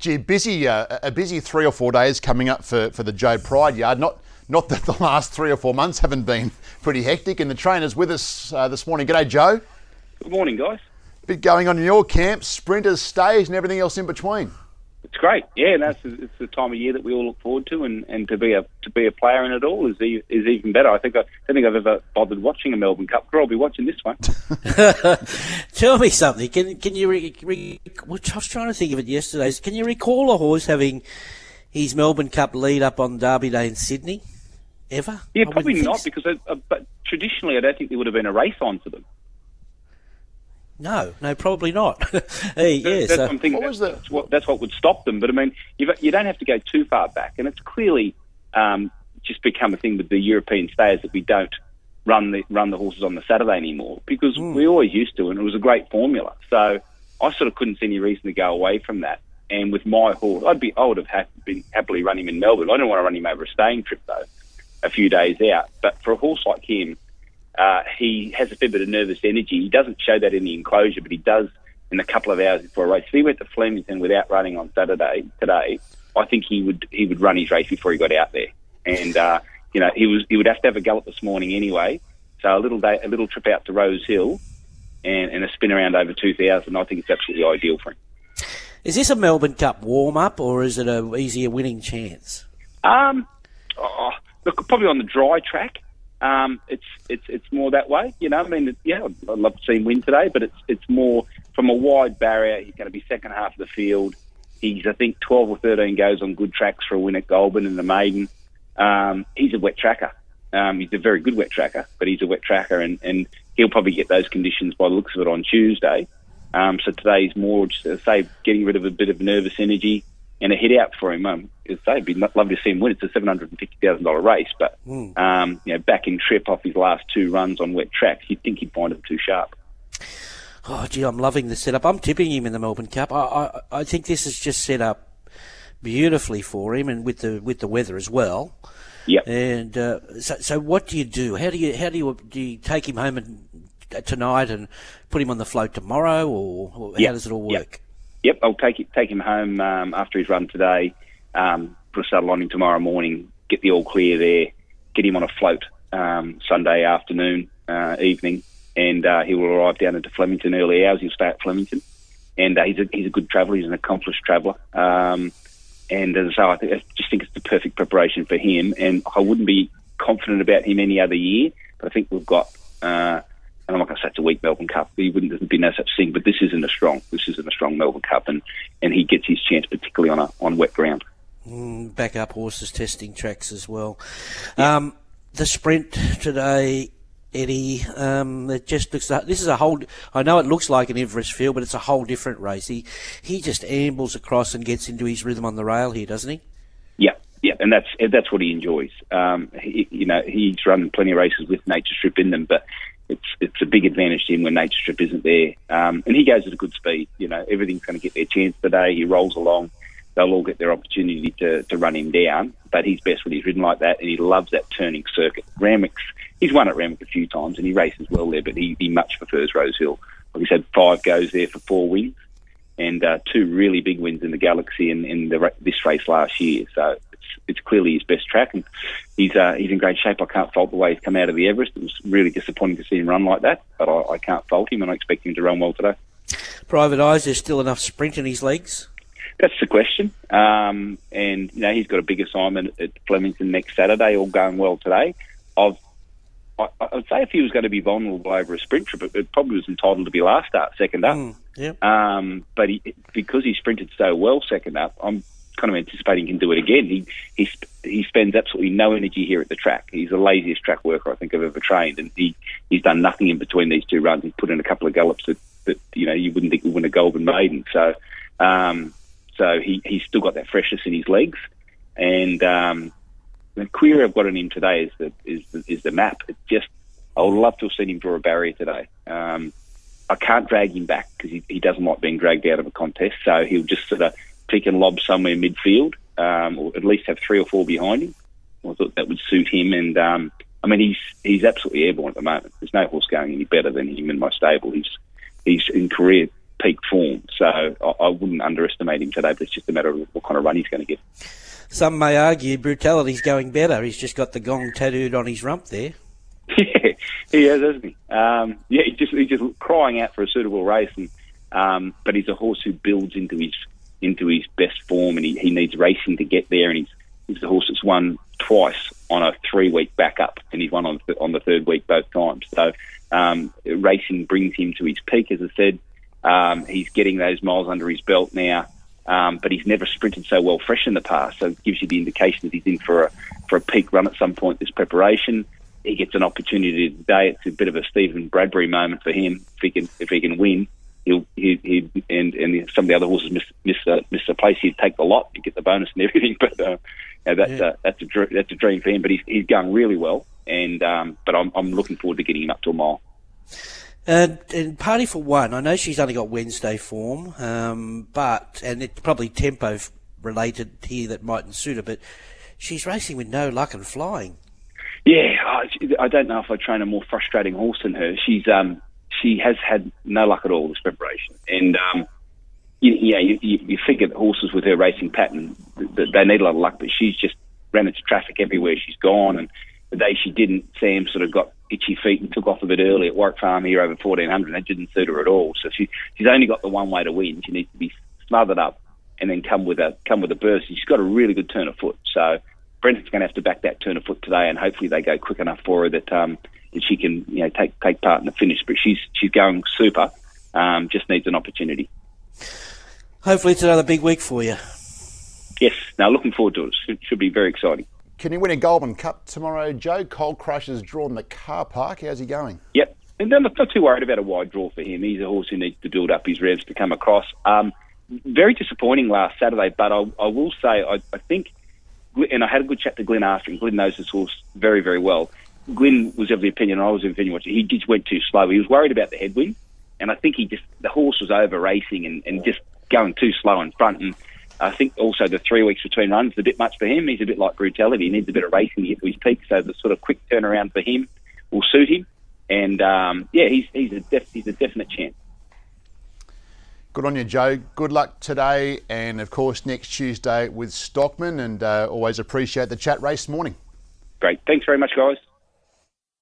Gee, busy uh, a busy three or four days coming up for, for the Joe Pride yard. Not not that the last three or four months haven't been pretty hectic. And the trainer's with us uh, this morning. G'day, Joe. Good morning, guys. Bit going on in your camp, sprinters, stays, and everything else in between. It's great, yeah, and that's it's the time of year that we all look forward to, and, and to be a to be a player in it all is is even better. I think I, I don't think I've ever bothered watching a Melbourne Cup, but I'll be watching this one. Tell me something. Can can you? Re, re, I was trying to think of it yesterday. Can you recall a horse having his Melbourne Cup lead up on Derby Day in Sydney? Ever? Yeah, I probably not, so. because I, uh, but traditionally I don't think there would have been a race on for them. No, no, probably not. hey, yeah, that's, so. what that's, that's, what, that's what would stop them. But I mean, you don't have to go too far back, and it's clearly um, just become a thing with the European stayers that we don't run the run the horses on the Saturday anymore because mm. we always used to, and it was a great formula. So I sort of couldn't see any reason to go away from that. And with my horse, I'd be I would have ha- been happily run him in Melbourne. I don't want to run him over a staying trip though, a few days out. But for a horse like him uh, he has a fair bit of nervous energy. He doesn't show that in the enclosure, but he does in a couple of hours before a race. If he went to Flemington without running on Saturday today, I think he would he would run his race before he got out there. And uh, you know he was he would have to have a gallop this morning anyway. So a little day, a little trip out to Rose Hill, and, and a spin around over two thousand. I think it's absolutely ideal for him. Is this a Melbourne Cup warm up, or is it a easier winning chance? Um, oh, look, probably on the dry track. Um, it's it's it's more that way, you know. I mean, yeah, I'd love to see him win today, but it's it's more from a wide barrier. He's going to be second half of the field. He's I think twelve or thirteen goes on good tracks for a win at Goulburn and the Maiden. Um, he's a wet tracker. Um, he's a very good wet tracker, but he's a wet tracker, and, and he'll probably get those conditions by the looks of it on Tuesday. Um, so today's more just, uh, say, getting rid of a bit of nervous energy, and a hit out for him. Um, it'd be lovely to see him win. It's a seven hundred and fifty thousand dollar race, but mm. um, you know, back in trip off his last two runs on wet tracks, you'd think he'd find him too sharp. Oh, gee, I'm loving the setup. I'm tipping him in the Melbourne Cup. I, I, I think this is just set up beautifully for him, and with the with the weather as well. Yeah. And uh, so, so what do you do? How do you how do you do you take him home and, uh, tonight and put him on the float tomorrow, or, or how does it all work? Yep. Yep, I'll take it, take him home um, after his run today. Um, put a saddle on him tomorrow morning. Get the all clear there. Get him on a float um, Sunday afternoon, uh, evening, and uh, he will arrive down into Flemington early hours. He'll stay at Flemington, and uh, he's a he's a good traveller. He's an accomplished traveller. Um, and say, I, think, I just think it's the perfect preparation for him. And I wouldn't be confident about him any other year, but I think we've got uh, and I'm not going to say it's a weak Melbourne Cup. He wouldn't there'd be no such thing. But this isn't a strong. This isn't a strong Melbourne Cup, and, and he gets his chance, particularly on a on wet ground. Mm, back up horses testing tracks as well. Yeah. Um, the sprint today, Eddie. Um, it just looks like this is a whole. I know it looks like an Everest field, but it's a whole different race. He he just ambles across and gets into his rhythm on the rail here, doesn't he? Yeah, yeah, and that's that's what he enjoys. Um, he, you know, he's run plenty of races with Nature Strip in them, but it's it's a big advantage to him when Nature Strip isn't there. Um, and he goes at a good speed. You know, everything's going to get their chance today. He rolls along. They'll all get their opportunity to, to run him down. But he's best when he's ridden like that, and he loves that turning circuit. Randwick's he's won at Randwick a few times, and he races well there. But he, he much prefers Rose Hill. Like we said, five goes there for four wins, and uh, two really big wins in the Galaxy in, in the, this race last year. So it's clearly his best track, and he's uh, he's in great shape. I can't fault the way he's come out of the Everest. It was really disappointing to see him run like that, but I, I can't fault him, and I expect him to run well today. Private Eye's, there's still enough sprint in his legs. That's the question. Um, and you know he's got a big assignment at Flemington next Saturday. All going well today. I've I, would say if he was going to be vulnerable over a sprint trip, it, it probably was entitled to be last start, second up. Mm, yeah. Um, but he, because he sprinted so well second up, I'm kind of anticipating he can do it again. He he he spends absolutely no energy here at the track. He's the laziest track worker I think I've ever trained, and he he's done nothing in between these two runs. He's put in a couple of gallops that, that you know you wouldn't think would win a Goulburn Maiden. So um, so he he's still got that freshness in his legs, and um, the query I've got on him today is the is the, is the map. It's just I would love to have seen him draw a barrier today. Um, I can't drag him back because he, he doesn't like being dragged out of a contest, so he'll just sort of he can lob somewhere midfield, um, or at least have three or four behind him. I thought that would suit him. And um, I mean, he's he's absolutely airborne at the moment. There's no horse going any better than him in my stable. He's he's in career peak form. So I, I wouldn't underestimate him today, but it's just a matter of what kind of run he's going to get. Some may argue brutality's going better. He's just got the gong tattooed on his rump there. Yeah, he has, hasn't he? Um, yeah, he's just he's just crying out for a suitable race, and um, but he's a horse who builds into his into his best form, and he, he needs racing to get there. And he's he's the horse that's won twice on a three week backup, and he's won on on the third week both times. So um, racing brings him to his peak, as I said. Um, he's getting those miles under his belt now. Um, but he's never sprinted so well fresh in the past, so it gives you the indication that he's in for a for a peak run at some point this preparation he gets an opportunity today. It's a bit of a Stephen Bradbury moment for him. If he can, if he can win, he'll he, he and and some of the other horses miss miss uh, miss a place. He'd take the lot to get the bonus and everything. But uh, you know, that's yeah. a, that's a dr- that's a dream for him. But he's he's going really well, and um, but I'm I'm looking forward to getting him up to a mile. And, and Party for One, I know she's only got Wednesday form, um, but and it's probably tempo related here that mightn't suit her, but she's racing with no luck and flying. Yeah, I don't know if I train a more frustrating horse than her. She's um, she has had no luck at all this preparation, and um, you, yeah, you, you, you figure that horses with her racing pattern they need a lot of luck, but she's just ran into traffic everywhere she's gone. And the day she didn't, Sam sort of got itchy feet and took off a bit early at Warwick Farm here over 1400. That didn't suit her at all. So she she's only got the one way to win. She needs to be smothered up and then come with a come with a burst. She's got a really good turn of foot. So Brenton's going to have to back that turn of foot today, and hopefully they go quick enough for her that um, that she can you know take take part in the finish. But she's she's going super. Um, just needs an opportunity. Hopefully, it's another big week for you. Yes. Now, looking forward to it. Should, should be very exciting. Can he win a Goulburn Cup tomorrow, Joe? Cold Crusher's drawn the car park. How's he going? Yep. And I'm not too worried about a wide draw for him. He's a horse who needs to build up his revs to come across. Um, very disappointing last Saturday, but I, I will say I, I think and I had a good chat to Glenn after, and Glenn knows this horse very, very well. Glenn was of the opinion, I was of the opinion, he just went too slow. He was worried about the headwind, and I think he just the horse was over racing and, and just going too slow in front. And I think also the three weeks between runs is a bit much for him. He's a bit like brutality. He needs a bit of racing to get to his peak. So the sort of quick turnaround for him will suit him. And um, yeah, he's he's a def- he's a definite chance. Good on you, Joe. Good luck today, and of course next Tuesday with Stockman. And uh, always appreciate the chat race morning. Great. Thanks very much, guys.